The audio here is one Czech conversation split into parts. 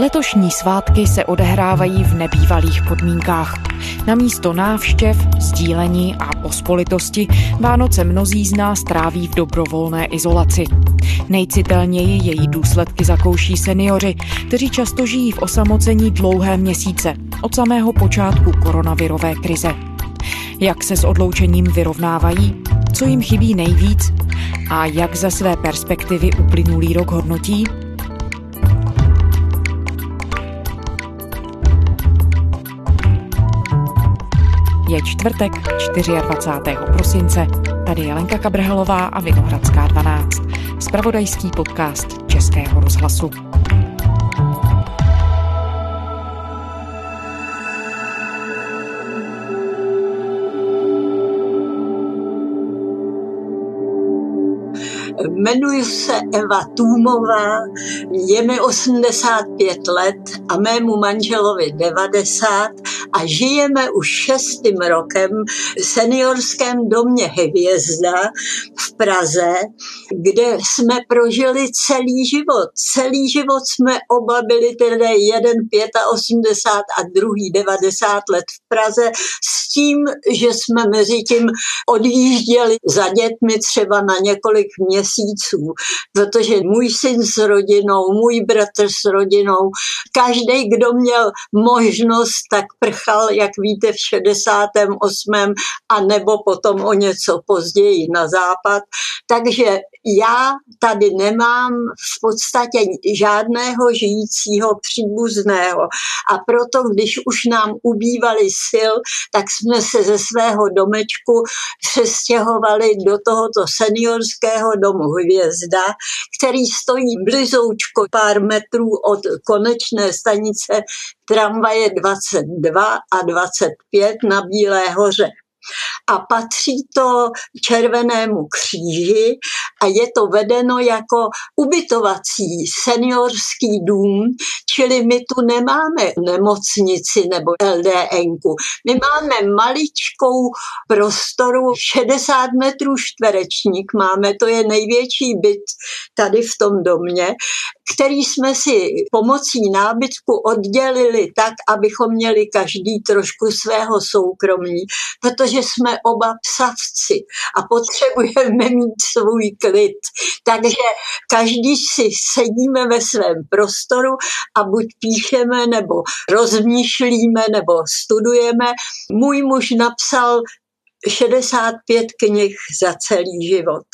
Letošní svátky se odehrávají v nebývalých podmínkách. Na místo návštěv, sdílení a pospolitosti Vánoce mnozí z nás tráví v dobrovolné izolaci. Nejcitelněji její důsledky zakouší seniori, kteří často žijí v osamocení dlouhé měsíce od samého počátku koronavirové krize. Jak se s odloučením vyrovnávají? Co jim chybí nejvíc? A jak ze své perspektivy uplynulý rok hodnotí? Je čtvrtek 24. prosince. Tady je Lenka Kabrhelová a Vinohradská 12. Spravodajský podcast Českého rozhlasu. Jmenuji se Eva Tůmová, je mi 85 let a mému manželovi 90 a žijeme už šestým rokem v seniorském domě Hvězda v Praze, kde jsme prožili celý život. Celý život jsme oba byli tedy jeden 85 a druhý 90 let v Praze s tím, že jsme mezi tím odjížděli za dětmi třeba na několik měsíců, protože můj syn s rodinou, můj bratr s rodinou, každý, kdo měl možnost, tak prchal, jak víte, v 68. a nebo potom o něco později na západ. Takže já tady nemám v podstatě žádného žijícího příbuzného. A proto, když už nám ubývali sil, tak jsme se ze svého domečku přestěhovali do tohoto seniorského domu Hvězda, který stojí blizoučko pár metrů od konečné stanice tramvaje 22 a 25 na Bílé hoře a patří to Červenému kříži a je to vedeno jako ubytovací seniorský dům, čili my tu nemáme nemocnici nebo LDNku. My máme maličkou prostoru 60 metrů čtverečník máme, to je největší byt tady v tom domě, který jsme si pomocí nábytku oddělili tak, abychom měli každý trošku svého soukromí, protože jsme oba psavci a potřebujeme mít svůj klid. Takže každý si sedíme ve svém prostoru a buď píšeme, nebo rozmýšlíme, nebo studujeme. Můj muž napsal 65 knih za celý život.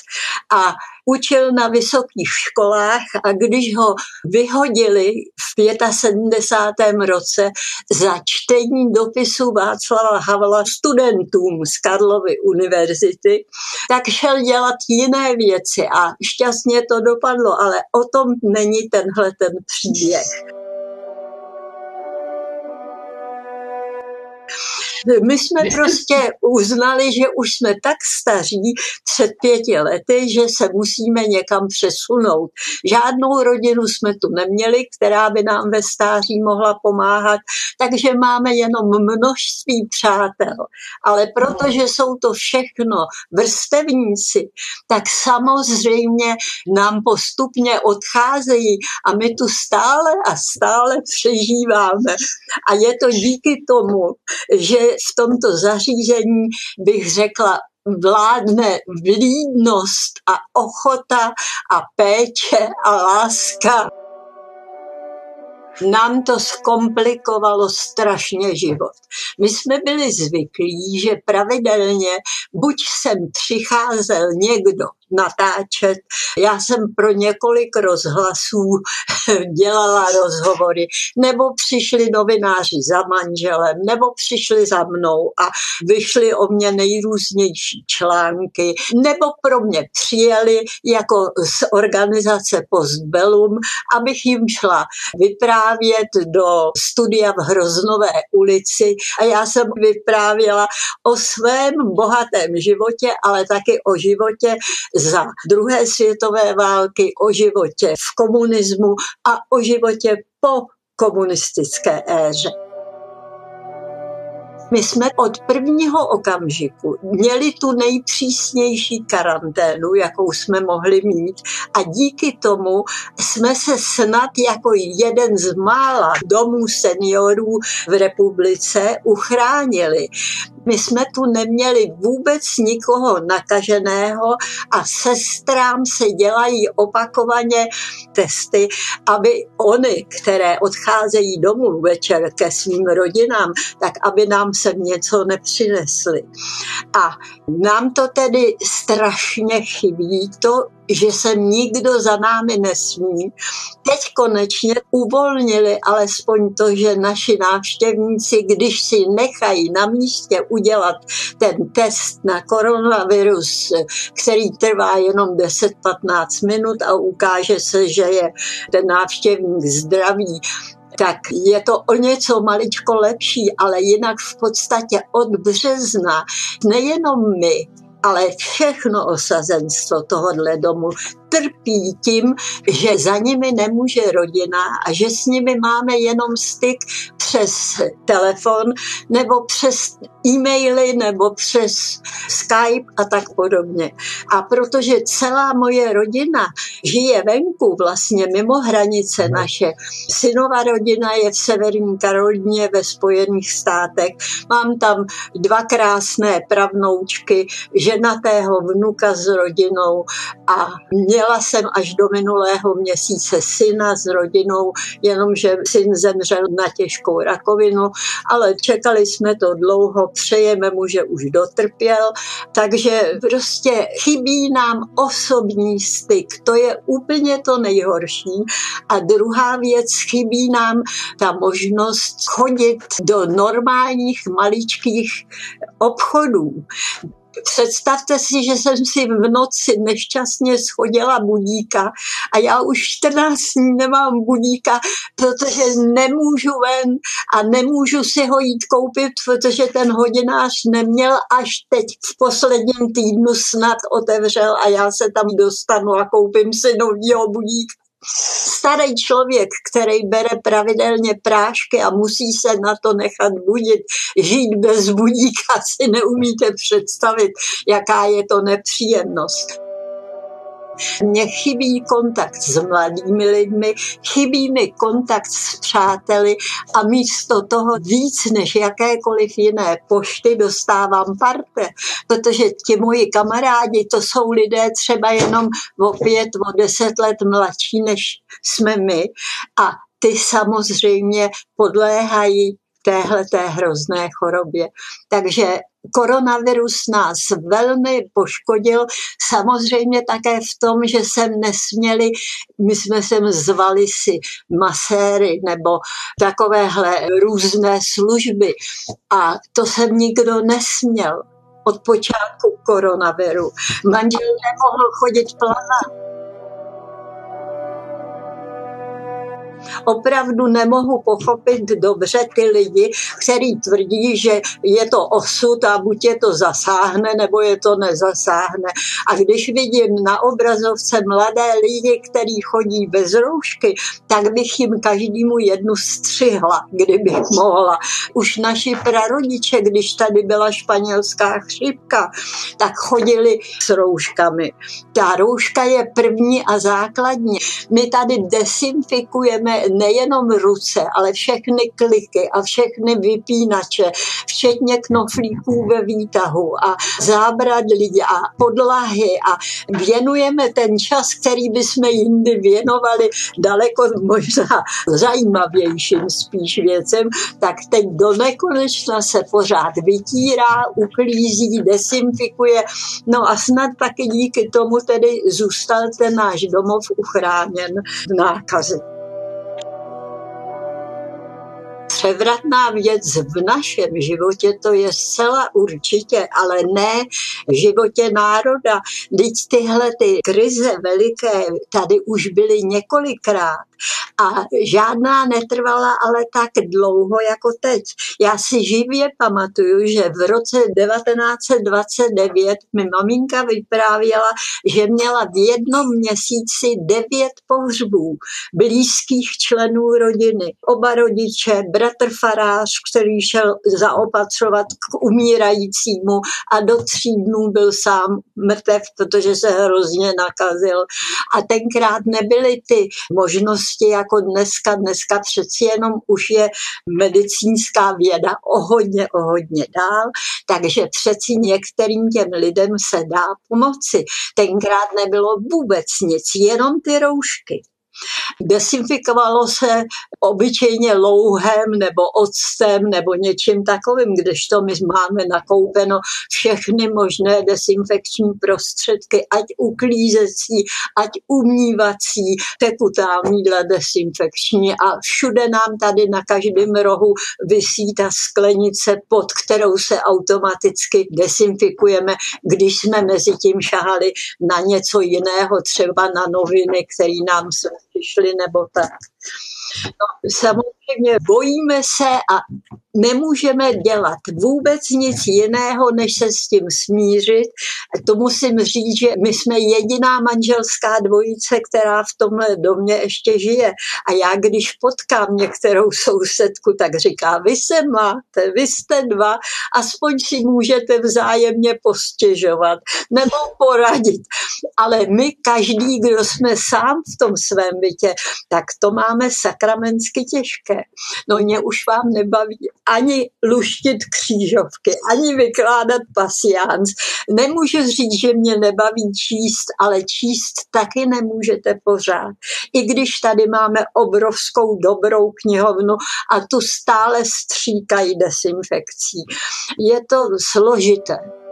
A učil na vysokých školách a když ho vyhodili v 75. roce za čtení dopisu Václava Havla studentům z Karlovy univerzity, tak šel dělat jiné věci a šťastně to dopadlo, ale o tom není tenhle ten příběh. My jsme prostě uznali, že už jsme tak staří před pěti lety, že se musíme někam přesunout. Žádnou rodinu jsme tu neměli, která by nám ve stáří mohla pomáhat, takže máme jenom množství přátel. Ale protože jsou to všechno vrstevníci, tak samozřejmě nám postupně odcházejí a my tu stále a stále přežíváme. A je to díky tomu, že v tomto zařízení bych řekla vládne vlídnost a ochota a péče a láska nám to zkomplikovalo strašně život. My jsme byli zvyklí, že pravidelně buď sem přicházel někdo natáčet. Já jsem pro několik rozhlasů dělala rozhovory, nebo přišli novináři za manželem, nebo přišli za mnou a vyšly o mě nejrůznější články, nebo pro mě přijeli jako z organizace Postbellum, abych jim šla vyprávět do studia v Hroznové ulici a já jsem vyprávěla o svém bohatém životě, ale taky o životě za druhé světové války, o životě v komunismu a o životě po komunistické éře. My jsme od prvního okamžiku měli tu nejpřísnější karanténu, jakou jsme mohli mít a díky tomu jsme se snad jako jeden z mála domů seniorů v republice uchránili. My jsme tu neměli vůbec nikoho nakaženého a sestrám se dělají opakovaně testy, aby oni, které odcházejí domů večer ke svým rodinám, tak aby nám se něco nepřinesli. A nám to tedy strašně chybí, to že se nikdo za námi nesmí. Teď konečně uvolnili alespoň to, že naši návštěvníci, když si nechají na místě udělat ten test na koronavirus, který trvá jenom 10-15 minut a ukáže se, že je ten návštěvník zdravý, tak je to o něco maličko lepší, ale jinak v podstatě od března nejenom my, ale všechno osazenstvo tohohle domu trpí tím, že za nimi nemůže rodina a že s nimi máme jenom styk přes telefon nebo přes e-maily nebo přes Skype a tak podobně. A protože celá moje rodina žije venku, vlastně mimo hranice naše, synová rodina je v Severní Karolině ve Spojených státech, mám tam dva krásné pravnoučky, ženatého vnuka s rodinou a měla Měla jsem až do minulého měsíce syna s rodinou, jenomže syn zemřel na těžkou rakovinu, ale čekali jsme to dlouho, přejeme mu, že už dotrpěl, takže prostě chybí nám osobní styk, to je úplně to nejhorší. A druhá věc, chybí nám ta možnost chodit do normálních maličkých obchodů. Představte si, že jsem si v noci nešťastně schodila budíka a já už 14 dní nemám budíka, protože nemůžu ven a nemůžu si ho jít koupit, protože ten hodinář neměl až teď v posledním týdnu snad otevřel a já se tam dostanu a koupím si novýho budíka starý člověk, který bere pravidelně prášky a musí se na to nechat budit, žít bez budíka, si neumíte představit, jaká je to nepříjemnost. Mně chybí kontakt s mladými lidmi, chybí mi kontakt s přáteli a místo toho víc než jakékoliv jiné pošty dostávám parte, protože ti moji kamarádi to jsou lidé třeba jenom o pět, o deset let mladší než jsme my a ty samozřejmě podléhají téhle té hrozné chorobě. Takže koronavirus nás velmi poškodil. Samozřejmě také v tom, že sem nesměli, my jsme sem zvali si maséry nebo takovéhle různé služby a to sem nikdo nesměl od počátku koronaviru. Manžel nemohl chodit plavat opravdu nemohu pochopit dobře ty lidi, kteří tvrdí, že je to osud a buď je to zasáhne, nebo je to nezasáhne. A když vidím na obrazovce mladé lidi, kteří chodí bez roušky, tak bych jim každému jednu střihla, kdybych mohla. Už naši prarodiče, když tady byla španělská chřipka, tak chodili s rouškami. Ta rouška je první a základní. My tady desinfikujeme nejenom ruce, ale všechny kliky a všechny vypínače, včetně knoflíků ve výtahu a zábradlí a podlahy a věnujeme ten čas, který bychom jindy věnovali daleko možná zajímavějším spíš věcem, tak teď do nekonečna se pořád vytírá, uklízí, desinfikuje. No a snad taky díky tomu tedy zůstal ten náš domov uchráněn v nákaze převratná věc v našem životě, to je zcela určitě, ale ne v životě národa. Teď tyhle ty krize veliké tady už byly několikrát A žádná netrvala ale tak dlouho jako teď. Já si živě pamatuju, že v roce 1929 mi maminka vyprávěla, že měla v jednom měsíci devět pohřbů blízkých členů rodiny. Oba rodiče, bratr farář, který šel zaopatřovat k umírajícímu a do tří dnů byl sám mrtev, protože se hrozně nakazil. A tenkrát nebyly ty možnosti jako dneska. Dneska přeci jenom už je medicínská věda o hodně, o hodně dál, takže přeci některým těm lidem se dá pomoci. Tenkrát nebylo vůbec nic, jenom ty roušky. Desinfikovalo se obyčejně louhem nebo octem nebo něčím takovým, kdežto my máme nakoupeno všechny možné desinfekční prostředky, ať uklízecí, ať umývací, tekutálníhle desinfekční. A všude nám tady na každém rohu vysí ta sklenice, pod kterou se automaticky desinfikujeme, když jsme mezi tím šahali na něco jiného, třeba na noviny, které nám přišli nebo tak. No, samozřejmě bojíme se a nemůžeme dělat vůbec nic jiného, než se s tím smířit. To musím říct, že my jsme jediná manželská dvojice, která v tomhle domě ještě žije. A já, když potkám některou sousedku, tak říká, vy se máte, vy jste dva, aspoň si můžete vzájemně postěžovat nebo poradit. Ale my, každý, kdo jsme sám v tom svém bytě, tak to máme sakramensky těžké. No mě už vám nebaví ani luštit křížovky, ani vykládat pasiánc. Nemůžu říct, že mě nebaví číst, ale číst taky nemůžete pořád. I když tady máme obrovskou dobrou knihovnu a tu stále stříkají desinfekcí. Je to složité.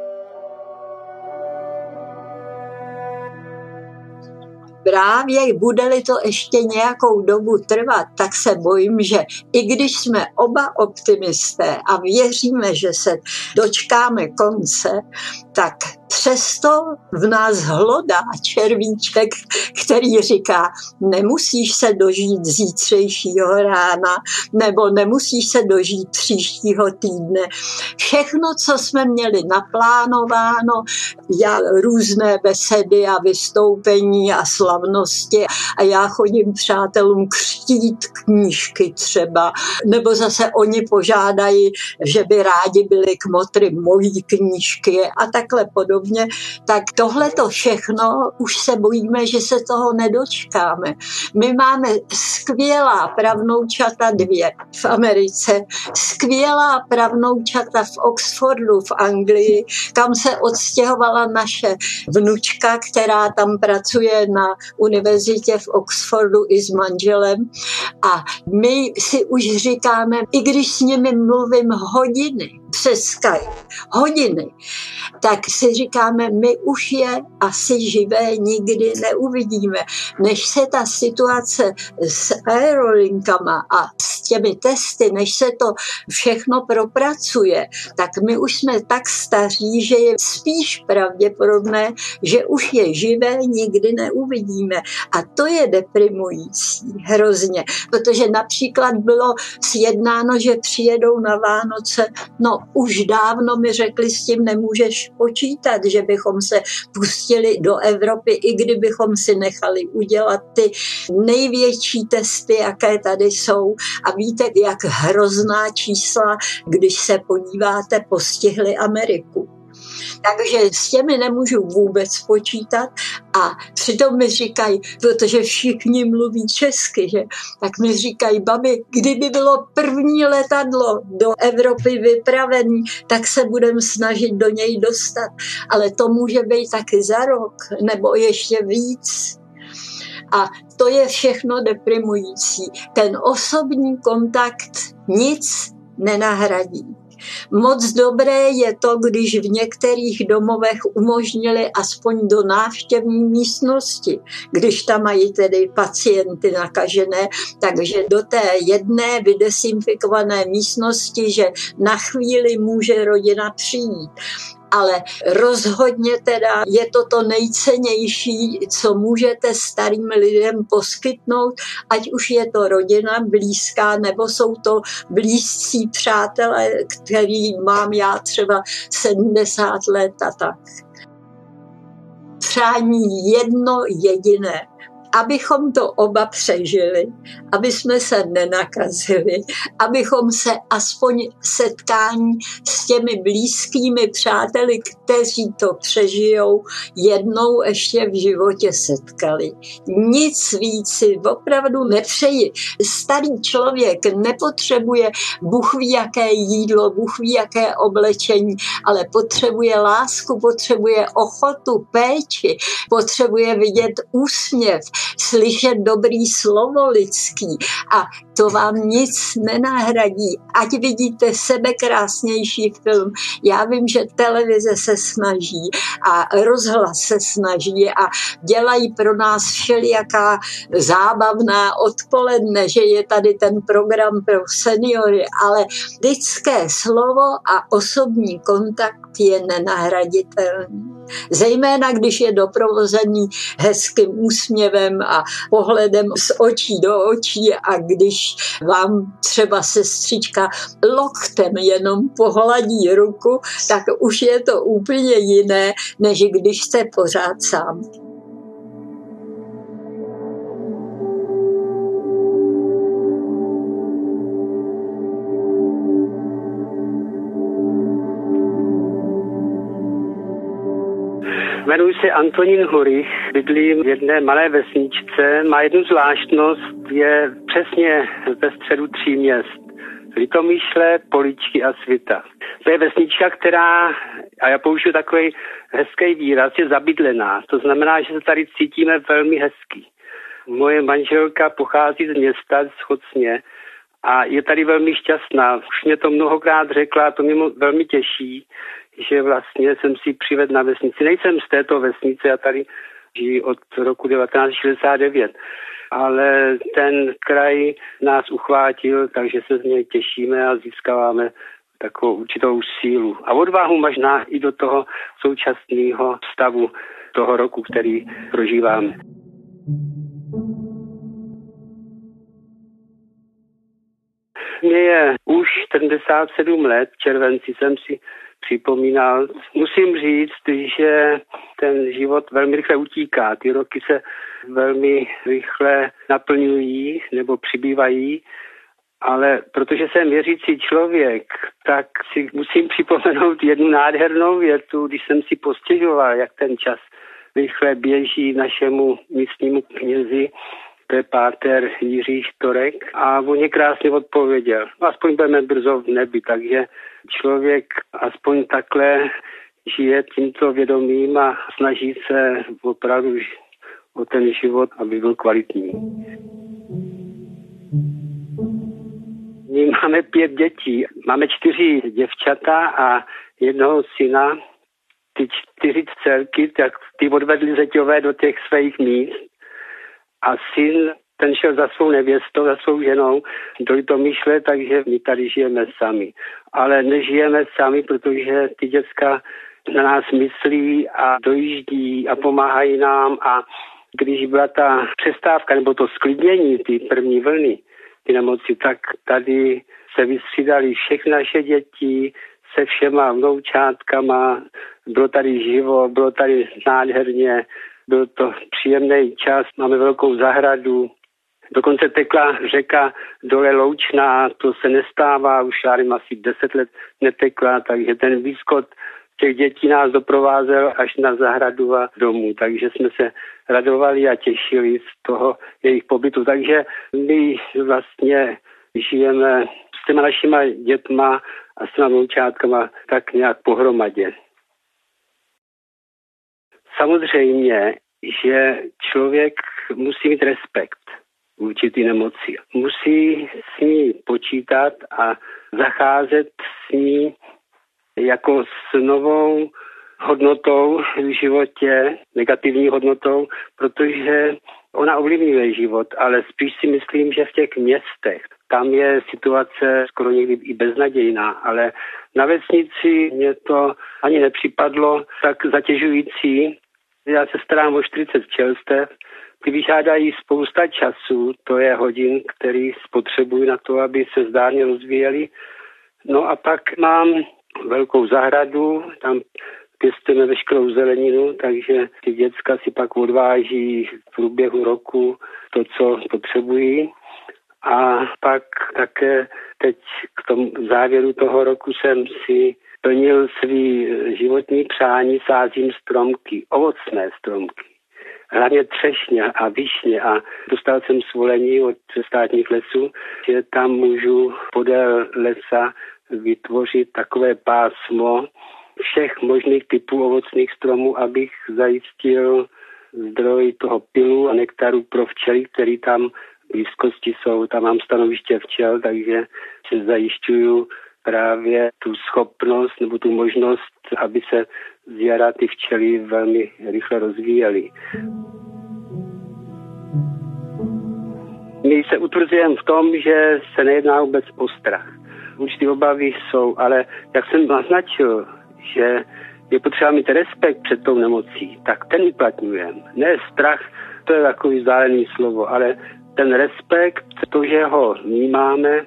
Právě bude-li to ještě nějakou dobu trvat, tak se bojím, že i když jsme oba optimisté a věříme, že se dočkáme konce, tak přesto v nás hlodá červíček, který říká, nemusíš se dožít zítřejšího rána, nebo nemusíš se dožít příštího týdne. Všechno, co jsme měli naplánováno, já různé besedy a vystoupení a slavnosti a já chodím přátelům křtít knížky třeba, nebo zase oni požádají, že by rádi byli kmotry mojí knížky a takhle podobně podobně, tak tohle to všechno už se bojíme, že se toho nedočkáme. My máme skvělá pravnoučata dvě v Americe, skvělá pravnoučata v Oxfordu v Anglii, kam se odstěhovala naše vnučka, která tam pracuje na univerzitě v Oxfordu i s manželem. A my si už říkáme, i když s nimi mluvím hodiny, přes Skype, hodiny, tak si říkáme, my už je asi živé nikdy neuvidíme. Než se ta situace s aerolinkama a s těmi testy, než se to všechno propracuje, tak my už jsme tak staří, že je spíš pravděpodobné, že už je živé nikdy neuvidíme. A to je deprimující hrozně, protože například bylo sjednáno, že přijedou na Vánoce, no už dávno mi řekli, s tím nemůžeš počítat, že bychom se pustili do Evropy, i kdybychom si nechali udělat ty největší testy, jaké tady jsou. A víte, jak hrozná čísla, když se podíváte, postihly Ameriku. Takže s těmi nemůžu vůbec počítat a přitom mi říkají, protože všichni mluví česky, že, tak mi říkají, babi, kdyby bylo první letadlo do Evropy vypravený, tak se budeme snažit do něj dostat. Ale to může být taky za rok, nebo ještě víc. A to je všechno deprimující. Ten osobní kontakt nic nenahradí. Moc dobré je to, když v některých domovech umožnili aspoň do návštěvní místnosti, když tam mají tedy pacienty nakažené, takže do té jedné vydesinfikované místnosti, že na chvíli může rodina přijít ale rozhodně teda je to to nejcennější, co můžete starým lidem poskytnout, ať už je to rodina blízká, nebo jsou to blízcí přátelé, který mám já třeba 70 let a tak. Přání jedno jediné, abychom to oba přežili, aby jsme se nenakazili, abychom se aspoň setkání s těmi blízkými přáteli, kteří to přežijou, jednou ještě v životě setkali. Nic víc si opravdu nepřeji. Starý člověk nepotřebuje Bůh ví jaké jídlo, Bůh ví jaké oblečení, ale potřebuje lásku, potřebuje ochotu, péči, potřebuje vidět úsměv, slyšet dobrý slovo lidský. A to vám nic nenahradí. Ať vidíte sebe krásnější film. Já vím, že televize se snaží a rozhlas se snaží a dělají pro nás všelijaká zábavná odpoledne, že je tady ten program pro seniory, ale lidské slovo a osobní kontakt je nenahraditelný. Zejména, když je doprovozený hezkým úsměvem a pohledem z očí do očí a když vám třeba sestřička loktem jenom pohladí ruku, tak už je to úplně jiné, než když jste pořád sám. Jmenuji se Antonín Hurich, bydlím v jedné malé vesničce. Má jednu zvláštnost, je přesně ve středu tří měst. Litomýšle, Poličky a Svita. To je vesnička, která, a já použiju takový hezký výraz, je zabydlená. To znamená, že se tady cítíme velmi hezký. Moje manželka pochází z města, z Chocně, a je tady velmi šťastná. Už mě to mnohokrát řekla, to mě velmi těší, že vlastně jsem si přived na vesnici. Nejsem z této vesnice, já tady žiju od roku 1969, ale ten kraj nás uchvátil, takže se z něj těšíme a získáváme takovou určitou sílu a odvahu možná i do toho současného stavu toho roku, který prožíváme. Mně je už 77 let, v červenci jsem si připomínal. Musím říct, že ten život velmi rychle utíká. Ty roky se velmi rychle naplňují nebo přibývají, ale protože jsem věřící člověk, tak si musím připomenout jednu nádhernou větu, když jsem si postěžoval, jak ten čas rychle běží našemu místnímu knězi, to je páter Jiří Štorek a on je krásně odpověděl. Aspoň budeme brzo v nebi, takže člověk aspoň takhle žije tímto vědomím a snaží se opravdu o ten život, aby byl kvalitní. My máme pět dětí. Máme čtyři děvčata a jednoho syna. Ty čtyři dcerky, tak ty odvedli zeťové do těch svých míst. A syn ten šel za svou nevěstou, za svou ženou do Litomyšle, takže my tady žijeme sami. Ale nežijeme sami, protože ty děcka na nás myslí a dojíždí a pomáhají nám a když byla ta přestávka nebo to sklidnění, ty první vlny, ty nemoci, tak tady se vystřídali všechny naše děti se všema vnoučátkama, bylo tady živo, bylo tady nádherně, byl to příjemný čas, máme velkou zahradu, Dokonce tekla řeka dole Loučná, to se nestává, už já nevím, asi deset let netekla, takže ten výskot těch dětí nás doprovázel až na zahradu a domů, takže jsme se radovali a těšili z toho jejich pobytu. Takže my vlastně žijeme s těma našima dětma a s těma vnoučátkama tak nějak pohromadě. Samozřejmě, že člověk musí mít respekt vůči ty nemoci. Musí s ní počítat a zacházet s ní jako s novou hodnotou v životě, negativní hodnotou, protože ona ovlivňuje život, ale spíš si myslím, že v těch městech tam je situace skoro někdy i beznadějná, ale na vesnici mě to ani nepřipadlo tak zatěžující. Já se starám o 40 včelstev, ty vyžádají spousta času, to je hodin, který spotřebuji na to, aby se zdárně rozvíjeli. No a pak mám velkou zahradu, tam pěstujeme veškerou zeleninu, takže ty děcka si pak odváží v průběhu roku to, co potřebují. A pak také teď k tomu závěru toho roku jsem si plnil svý životní přání, sázím stromky, ovocné stromky. Hlavně třešně a višně a dostal jsem svolení od státních lesů, že tam můžu podél lesa vytvořit takové pásmo všech možných typů ovocných stromů, abych zajistil zdroj toho pilu a nektaru pro včely, který tam v blízkosti jsou. Tam mám stanoviště včel, takže se zajišťuju právě tu schopnost nebo tu možnost, aby se z jara ty včely velmi rychle rozvíjely. My se utvrzujeme v tom, že se nejedná vůbec o strach. Určitě obavy jsou, ale jak jsem naznačil, že je potřeba mít respekt před tou nemocí, tak ten uplatňujeme. Ne strach, to je takový vzdálený slovo, ale ten respekt, to, že ho vnímáme,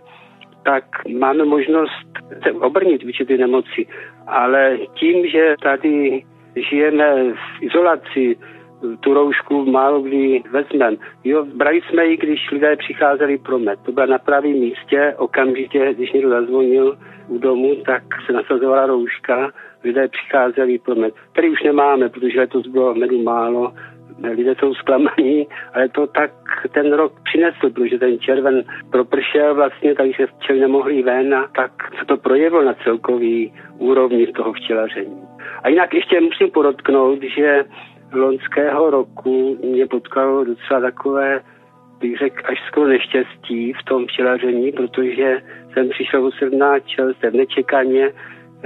tak máme možnost se obrnit vůči ty nemoci. Ale tím, že tady žijeme v izolaci, tu roušku málo kdy vezmeme. Jo, brali jsme ji, když lidé přicházeli pro med. To byla na pravém místě, okamžitě, když někdo zazvonil u domu, tak se nasazovala rouška, lidé přicházeli pro med. Tady už nemáme, protože letos bylo medu málo, lidé jsou zklamaní, ale to tak ten rok přinesl, protože ten červen propršel vlastně, takže včely nemohli ven a tak se to projevilo na celkový úrovni toho včelaření. A jinak ještě musím podotknout, že loňského roku mě potkalo docela takové, bych řekl, až skoro neštěstí v tom včelaření, protože jsem přišel o 17 čelstev nečekaně,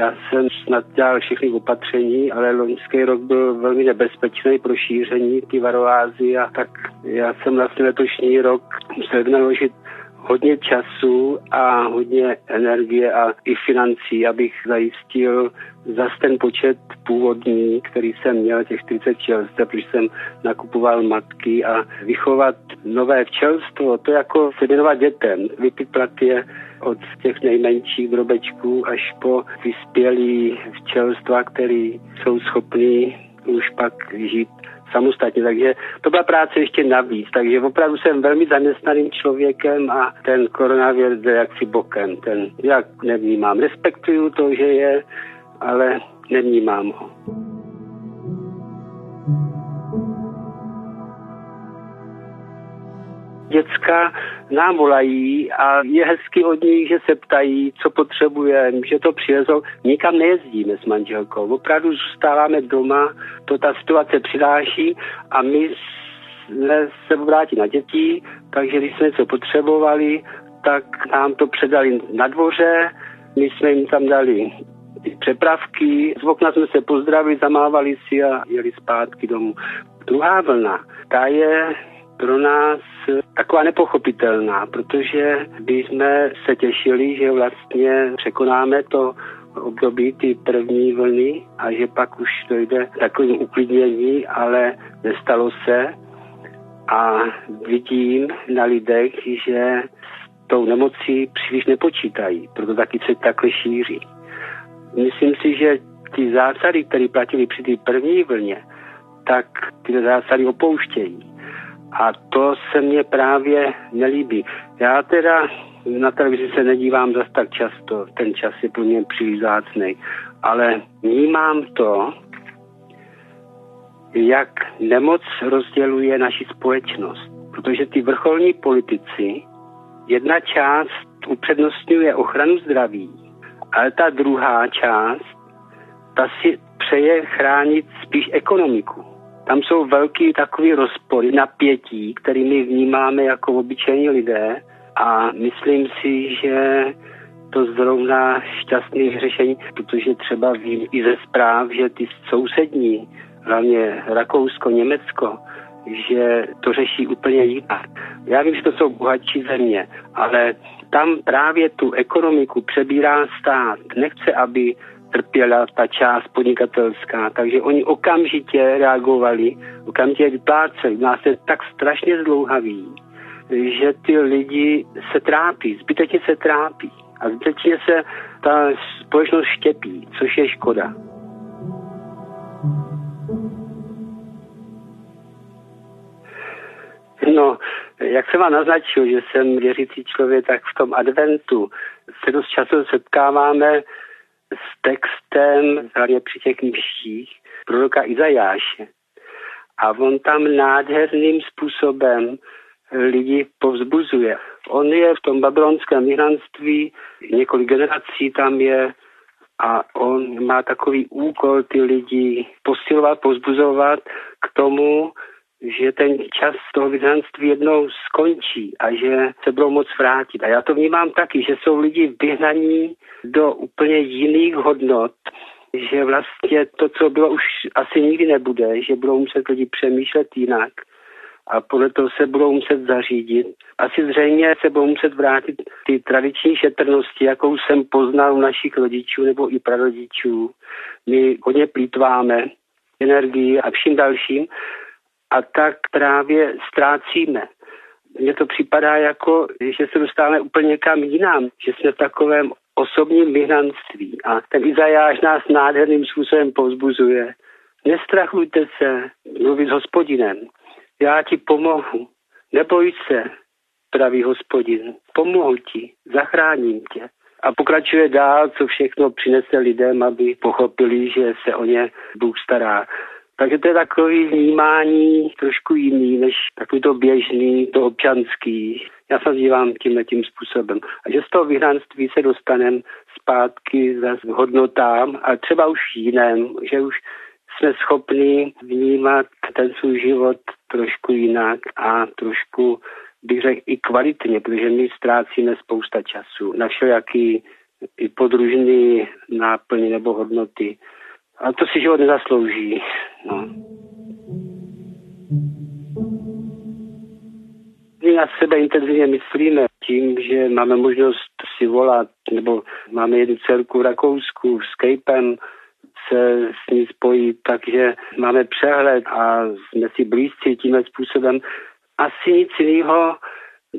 já jsem snad dělal všechny opatření, ale loňský rok byl velmi nebezpečný pro šíření ty varoázy a tak já jsem vlastně letošní rok musel naložit hodně času a hodně energie a i financí, abych zajistil zase ten počet původní, který jsem měl, těch 40 včelstev, protože jsem nakupoval matky a vychovat nové včelstvo, to jako se věnovat dětem, vypiplat je od těch nejmenších drobečků až po vyspělý včelstva, který jsou schopní už pak žít samostatně, takže to byla práce ještě navíc, takže opravdu jsem velmi zaměstnaným člověkem a ten koronavir jde jaksi bokem, ten jak nevnímám, respektuju to, že je, ale nevnímám ho. Děcka nám volají a je hezky od nich, že se ptají, co potřebujeme, že to přilezou. Nikam nejezdíme s manželkou, opravdu zůstáváme doma, to ta situace přináší a my se vrátí na děti, takže když jsme něco potřebovali, tak nám to předali na dvoře, my jsme jim tam dali ty přepravky, z okna jsme se pozdravili, zamávali si a jeli zpátky domů. Druhá vlna, ta je pro nás taková nepochopitelná, protože by jsme se těšili, že vlastně překonáme to období ty první vlny a že pak už dojde takovým uklidnění, ale nestalo se. A vidím na lidech, že s tou nemocí příliš nepočítají, proto taky se takhle šíří. Myslím si, že ty zásady, které platily při té první vlně, tak ty zásady opouštějí. A to se mně právě nelíbí. Já teda na televizi se nedívám zas tak často, ten čas je pro mě příliš zácný, ale vnímám to, jak nemoc rozděluje naši společnost. Protože ty vrcholní politici, jedna část upřednostňuje ochranu zdraví, ale ta druhá část, ta si přeje chránit spíš ekonomiku. Tam jsou velký takový rozpory, napětí, který my vnímáme jako obyčejní lidé a myslím si, že to zrovna šťastné řešení, protože třeba vím i ze zpráv, že ty sousední, hlavně Rakousko, Německo, že to řeší úplně jinak. Já vím, že to jsou bohatší země, ale tam právě tu ekonomiku přebírá stát. Nechce, aby trpěla ta část podnikatelská, takže oni okamžitě reagovali, okamžitě vypláceli. Nás je tak strašně zdlouhavý, že ty lidi se trápí, zbytečně se trápí a zbytečně se ta společnost štěpí, což je škoda. No, jak jsem vám naznačil, že jsem věřící člověk, tak v tom adventu se dost často setkáváme s textem, hlavně při těch mších, proroka Izajáše. A on tam nádherným způsobem lidi povzbuzuje. On je v tom babylonském vyhnanství, několik generací tam je a on má takový úkol ty lidi posilovat, povzbuzovat k tomu, že ten čas toho vyhnanství jednou skončí a že se budou moc vrátit. A já to vnímám taky, že jsou lidi vyhnaní do úplně jiných hodnot, že vlastně to, co bylo, už asi nikdy nebude, že budou muset lidi přemýšlet jinak a podle toho se budou muset zařídit. Asi zřejmě se budou muset vrátit ty tradiční šetrnosti, jakou jsem poznal u našich rodičů nebo i prarodičů. My hodně plítváme energii a vším dalším a tak právě ztrácíme. Mně to připadá jako, že se dostáváme úplně kam jinam, že jsme v takovém osobním vyhnanství. A ten Izajáš nás nádherným způsobem povzbuzuje. Nestrachujte se mluvit s hospodinem. Já ti pomohu. Neboj se, pravý hospodin. Pomohu ti, zachráním tě. A pokračuje dál, co všechno přinese lidem, aby pochopili, že se o ně Bůh stará. Takže to je takový vnímání trošku jiný, než takový to běžný, to občanský. Já se dívám tímhle tím způsobem. A že z toho vyhnanství se dostaneme zpátky zase hodnotám a třeba už jiném, že už jsme schopni vnímat ten svůj život trošku jinak a trošku bych řekl i kvalitně, protože my ztrácíme spousta času na všelijaký i podružný náplň nebo hodnoty. A to si život nezaslouží. No. My na sebe intenzivně myslíme tím, že máme možnost si volat, nebo máme jednu dcerku v Rakousku, s se s ní spojit, takže máme přehled a jsme si blízci tímhle způsobem. Asi nic jiného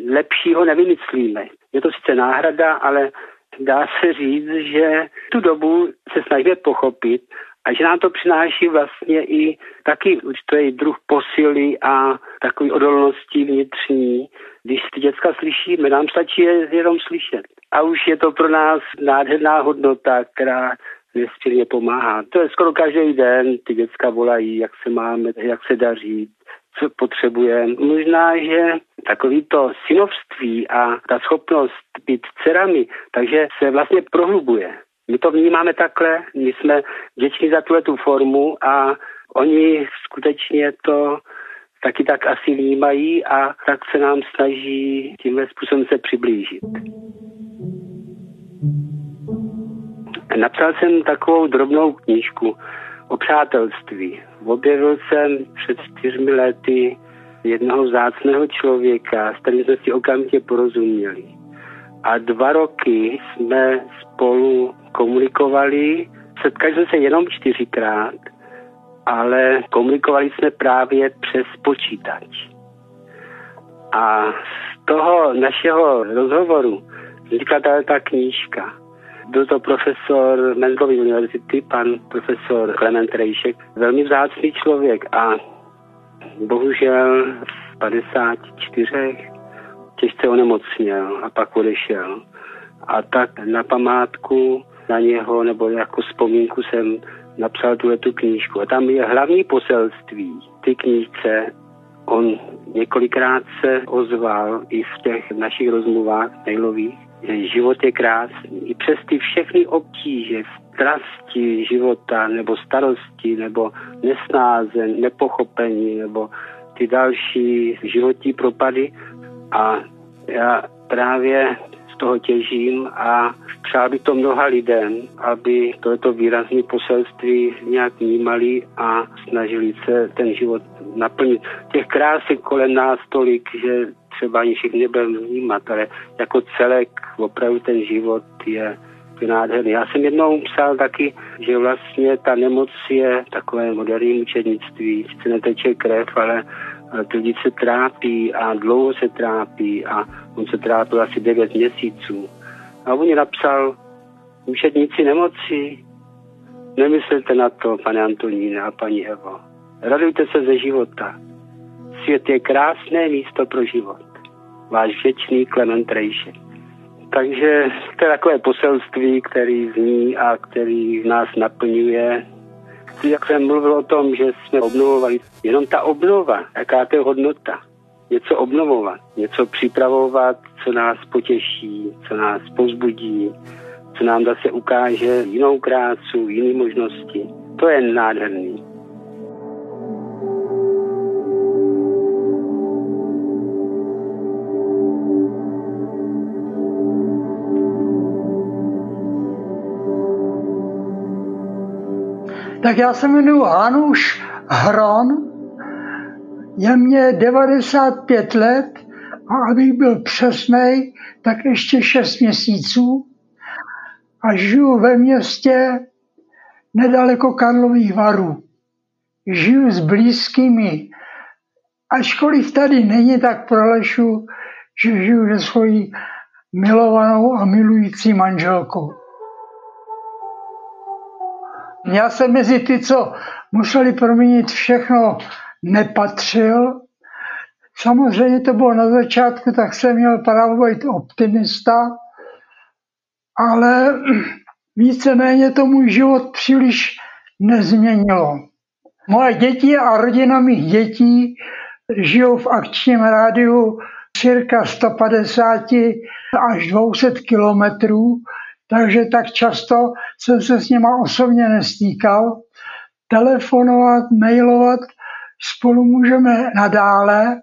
lepšího nevymyslíme. Je to sice náhrada, ale dá se říct, že tu dobu se snažíme pochopit a že nám to přináší vlastně i taky určitý druh posily a takový odolnosti vnitřní. Když ty děcka slyšíme, nám stačí je jenom slyšet. A už je to pro nás nádherná hodnota, která nesmírně pomáhá. To je skoro každý den, ty děcka volají, jak se máme, jak se daří, co potřebujeme. Možná, že takový to synovství a ta schopnost být dcerami, takže se vlastně prohlubuje. My to vnímáme takhle, my jsme vděční za tuhle tu formu a oni skutečně to taky tak asi vnímají a tak se nám snaží tímhle způsobem se přiblížit. Napsal jsem takovou drobnou knížku o přátelství. Objevil jsem před čtyřmi lety jednoho vzácného člověka, s kterým jsme si okamžitě porozuměli. A dva roky jsme spolu komunikovali, setkali jsme se jenom čtyřikrát, ale komunikovali jsme právě přes počítač. A z toho našeho rozhovoru vznikla ta knížka. Byl to profesor Mendelovy univerzity, pan profesor Klement Rejšek, velmi vzácný člověk a bohužel v 54 těžce onemocněl a pak odešel. A tak na památku na něho nebo jako vzpomínku jsem napsal tuhle tu knížku. A tam je hlavní poselství ty knížce. On několikrát se ozval i v těch našich rozmluvách mailových, že život je krásný. I přes ty všechny obtíže, strasti života, nebo starosti, nebo nesnáze, nepochopení, nebo ty další životní propady. A já právě z toho těžím a přál bych to mnoha lidem, aby tohoto výrazné poselství nějak vnímali a snažili se ten život naplnit. Těch krásek kolem nás tolik, že třeba ani všichni nebudeme vnímat, ale jako celek opravdu ten život je nádherný. Já jsem jednou psal taky, že vlastně ta nemoc je takové moderní mučednictví, sice neteče krev, ale ty lidi se trápí a dlouho se trápí a on se trápil asi 9 měsíců. A on napsal, mučedníci nemoci, nemyslete na to, pane Antoníne a paní Evo. Radujte se ze života. Svět je krásné místo pro život. Váš věčný Klement Rejšek. Takže to je takové poselství, který zní a který nás naplňuje. Jak jsem mluvil o tom, že jsme obnovovali, jenom ta obnova, jaká to je hodnota. Něco obnovovat, něco připravovat, co nás potěší, co nás pozbudí, co nám zase ukáže jinou krásu, jiné možnosti. To je nádherný. Tak já se jmenuji Hanuš Hron, je mě 95 let a abych byl přesný, tak ještě 6 měsíců a žiju ve městě nedaleko Karlových varů. Žiju s blízkými. Ačkoliv tady není, tak prolešu, že žiju se svojí milovanou a milující manželkou. Já jsem mezi ty, co museli proměnit všechno, nepatřil. Samozřejmě to bylo na začátku, tak jsem měl právo být optimista, ale víceméně to můj život příliš nezměnilo. Moje děti a rodina mých dětí žijou v akčním rádiu cirka 150 až 200 kilometrů takže tak často jsem se s nima osobně nestýkal. Telefonovat, mailovat spolu můžeme nadále.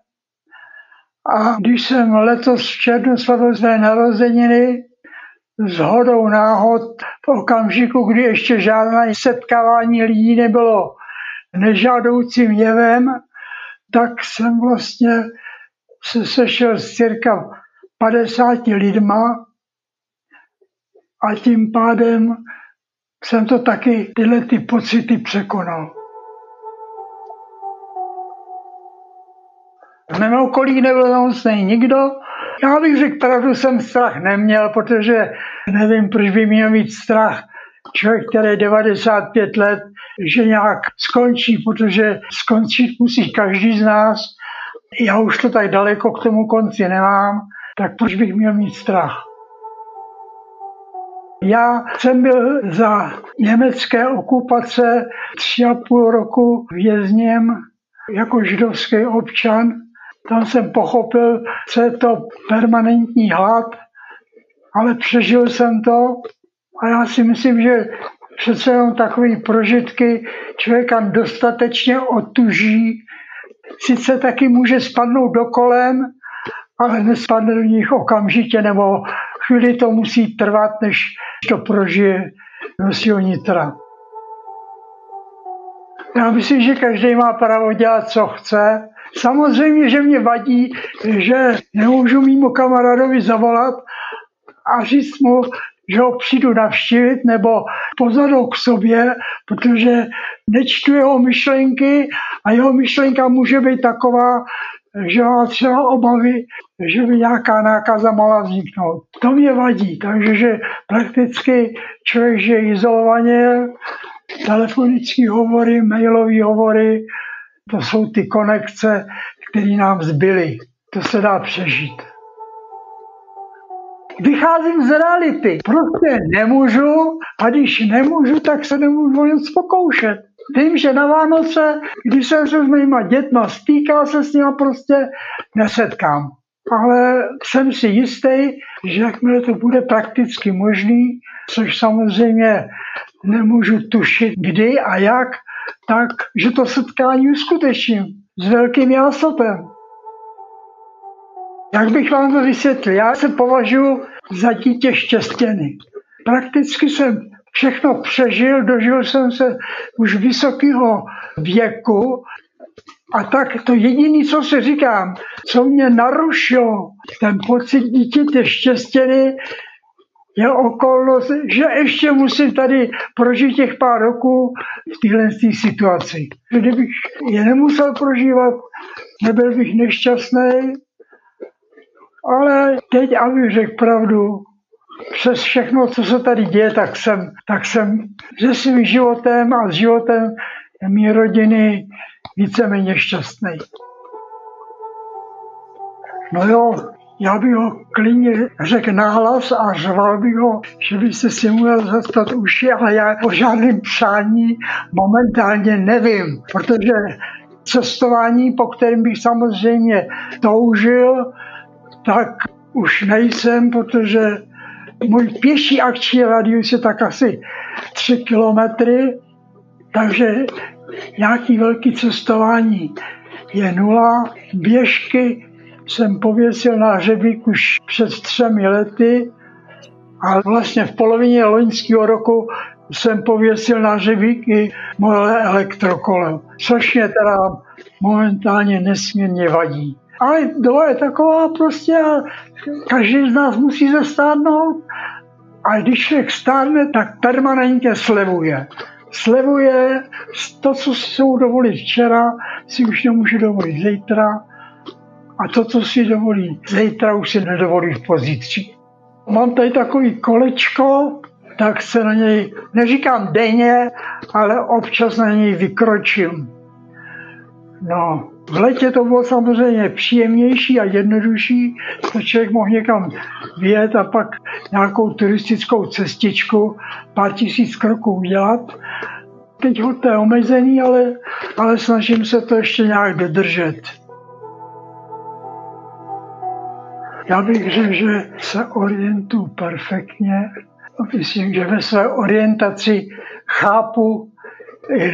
A když jsem letos v červnu slavil své narozeniny, s hodou náhod v okamžiku, kdy ještě žádné setkávání lidí nebylo nežádoucím jevem, tak jsem vlastně se sešel s cirka 50 lidma a tím pádem jsem to taky tyhle ty pocity překonal. V mém okolí nebyl nemocný nikdo. Já bych řekl pravdu, jsem strach neměl, protože nevím, proč by měl mít strach člověk, který je 95 let, že nějak skončí, protože skončit musí každý z nás. Já už to tak daleko k tomu konci nemám, tak proč bych měl mít strach? Já jsem byl za německé okupace tři a půl roku vězněm jako židovský občan. Tam jsem pochopil, co je to permanentní hlad, ale přežil jsem to a já si myslím, že přece jenom takové prožitky člověka dostatečně otuží. Sice taky může spadnout do kolem, ale nespadne do nich okamžitě nebo chvíli to musí trvat, než to prožije do svého nitra. Já myslím, že každý má právo dělat, co chce. Samozřejmě, že mě vadí, že nemůžu mimo kamarádovi zavolat a říct mu, že ho přijdu navštívit nebo pozadu k sobě, protože nečtu jeho myšlenky a jeho myšlenka může být taková, že má třeba obavy, že by nějaká nákaza mohla vzniknout. To mě vadí, takže že prakticky člověk žije izolovaně, telefonické hovory, mailové hovory, to jsou ty konekce, které nám zbyly. To se dá přežít. Vycházím z reality. Prostě nemůžu a když nemůžu, tak se nemůžu nic pokoušet. Vím, že na Vánoce, když jsem se s mýma dětma stýkal, se s nimi prostě nesetkám. Ale jsem si jistý, že jakmile to bude prakticky možný, což samozřejmě nemůžu tušit kdy a jak, tak, že to setkání uskutečním s velkým jásopem. Jak bych vám to vysvětlil? Já se považuji za dítě štěstěny. prakticky jsem všechno přežil, dožil jsem se už vysokého věku a tak to jediné, co si říkám, co mě narušilo ten pocit dítěte štěstěny, je okolnost, že ještě musím tady prožít těch pár roků v téhle situaci. Kdybych je nemusel prožívat, nebyl bych nešťastný, ale teď, abych řekl pravdu, přes všechno, co se tady děje, tak jsem, tak jsem se svým životem a s životem mé rodiny víceméně šťastný. No jo, já bych ho klidně řekl nahlas a řval bych ho, že byste si měl zastat uši, ale já o žádném přání momentálně nevím, protože cestování, po kterém bych samozřejmě toužil, tak už nejsem, protože můj pěší akční radius je tak asi 3 kilometry, takže nějaký velký cestování je nula. Běžky jsem pověsil na hřebík už před třemi lety a vlastně v polovině loňského roku jsem pověsil na hřebík i moje elektrokolo, což mě teda momentálně nesmírně vadí. Ale doba je taková prostě a každý z nás musí zastárnout a když člověk stárne, tak permanentně slevuje. Slevuje to, co si jsou dovolit včera, si už nemůže dovolit zítra a to, co si dovolí zítra, už si nedovolí v pozítří. Mám tady takový kolečko, tak se na něj, neříkám denně, ale občas na něj vykročím. No, v letě to bylo samozřejmě příjemnější a jednodušší, to člověk mohl někam vyjet a pak nějakou turistickou cestičku pár tisíc kroků udělat. Teď to je omezený, ale, ale snažím se to ještě nějak dodržet. Já bych řekl, že se orientuju perfektně. Myslím, že ve své orientaci chápu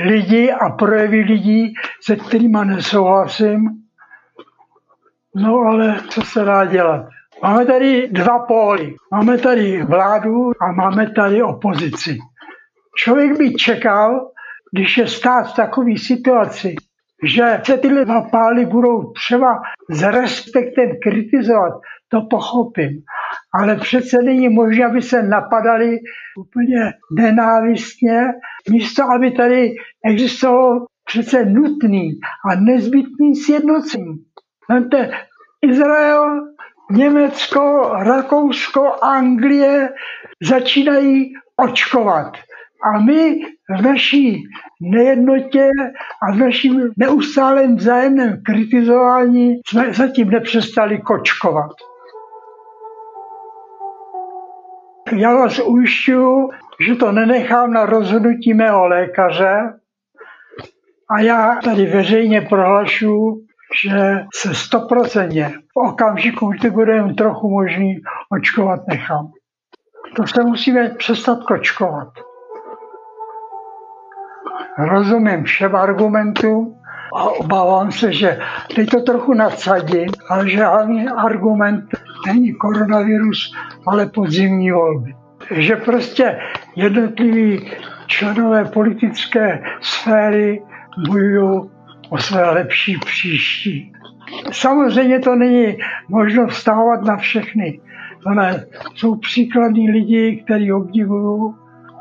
lidi a projevy lidí, se kterými nesouhlasím. No ale co se dá dělat? Máme tady dva póly. Máme tady vládu a máme tady opozici. Člověk by čekal, když je stát v takové situaci, že se tyhle dva pály budou třeba s respektem kritizovat, to pochopím. Ale přece není možné, aby se napadali úplně nenávistně, místo aby tady existovalo přece nutný a nezbytný sjednocení. Vemte, Izrael, Německo, Rakousko, Anglie začínají očkovat. A my v naší nejednotě a v naším neustálém vzájemném kritizování jsme zatím nepřestali kočkovat. Já vás ujišťuju, že to nenechám na rozhodnutí mého lékaře a já tady veřejně prohlašuji, že se stoprocentně v okamžiku, kdy bude jen trochu možný, očkovat nechám. To se musíme přestat kočkovat. Rozumím všem argumentům a obávám se, že teď to trochu nadsadím, ale hlavní argument není koronavirus, ale podzimní volby. Že prostě jednotliví členové politické sféry bojují o své lepší příští. Samozřejmě to není možno vstávat na všechny. Ne. Jsou příkladní lidi, kteří obdivují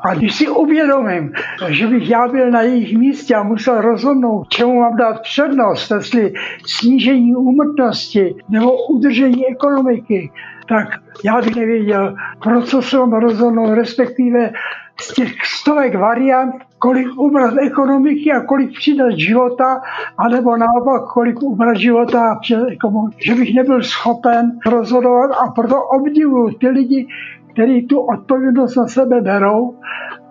a když si uvědomím, že bych já byl na jejich místě a musel rozhodnout, čemu mám dát přednost, jestli snížení úmrtnosti nebo udržení ekonomiky, tak já bych nevěděl, pro co se mám rozhodnout, respektive z těch stovek variant, kolik ubrat ekonomiky a kolik přidat života, anebo naopak, kolik ubrat života ekonomiky. Že bych nebyl schopen rozhodovat a proto obdivuju ty lidi, kteří tu odpovědnost na sebe berou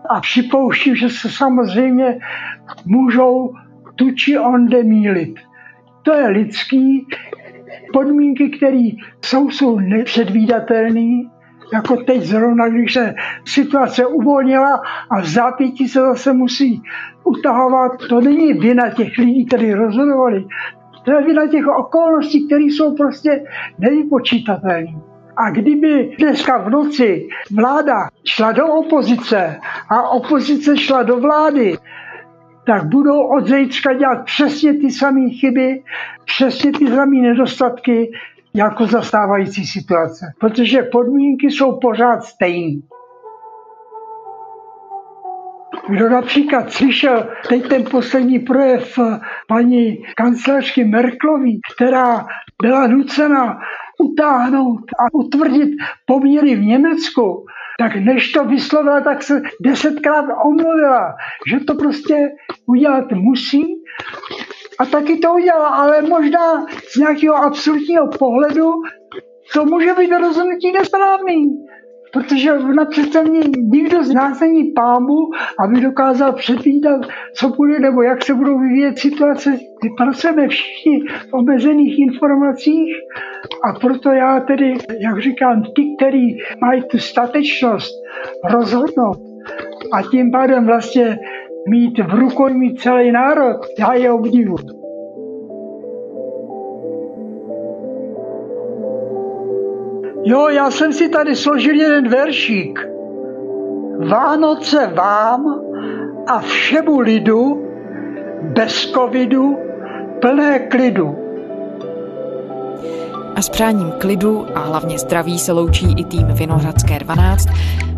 a připouští, že se samozřejmě můžou tu či onde mílit. To je lidský. Podmínky, které jsou, jsou nepředvídatelné, jako teď zrovna, když se situace uvolnila a v zápětí se zase musí utahovat. To není vina těch lidí, kteří rozhodovali. To je vina těch okolností, které jsou prostě nevypočítatelné. A kdyby dneska v noci vláda šla do opozice a opozice šla do vlády, tak budou od zítřka dělat přesně ty samé chyby, přesně ty samé nedostatky, jako zastávající situace. Protože podmínky jsou pořád stejné. Kdo například slyšel teď ten poslední projev paní kancelářky Merklový, která byla nucena utáhnout a utvrdit poměry v Německu, tak než to vyslovila, tak se desetkrát omluvila, že to prostě udělat musí. A taky to udělala, ale možná z nějakého absolutního pohledu to může být rozhodnutí nesprávný. Protože na představení nikdo z nás není pámu, aby dokázal předvídat, co bude nebo jak se budou vyvíjet situace. Pracujeme všichni v omezených informacích a proto já tedy, jak říkám, ti, kteří mají tu statečnost rozhodnout a tím pádem vlastně mít v rukojmí celý národ, já je obdivu. Jo, já jsem si tady složil jeden veršík. Vánoce vám a všemu lidu, bez covidu, plné klidu. A s přáním klidu a hlavně zdraví se loučí i tým Vinohradské 12.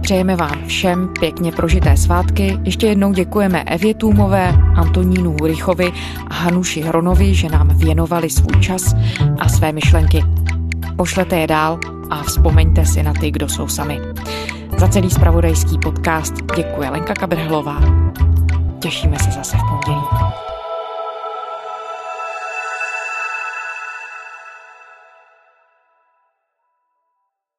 Přejeme vám všem pěkně prožité svátky. Ještě jednou děkujeme Evě Tůmové, Antonínu Hurichovi a Hanuši Hronovi, že nám věnovali svůj čas a své myšlenky. Pošlete je dál a vzpomeňte si na ty, kdo jsou sami. Za celý spravodajský podcast děkuje Lenka Kabrhlová. Těšíme se zase v pondělí.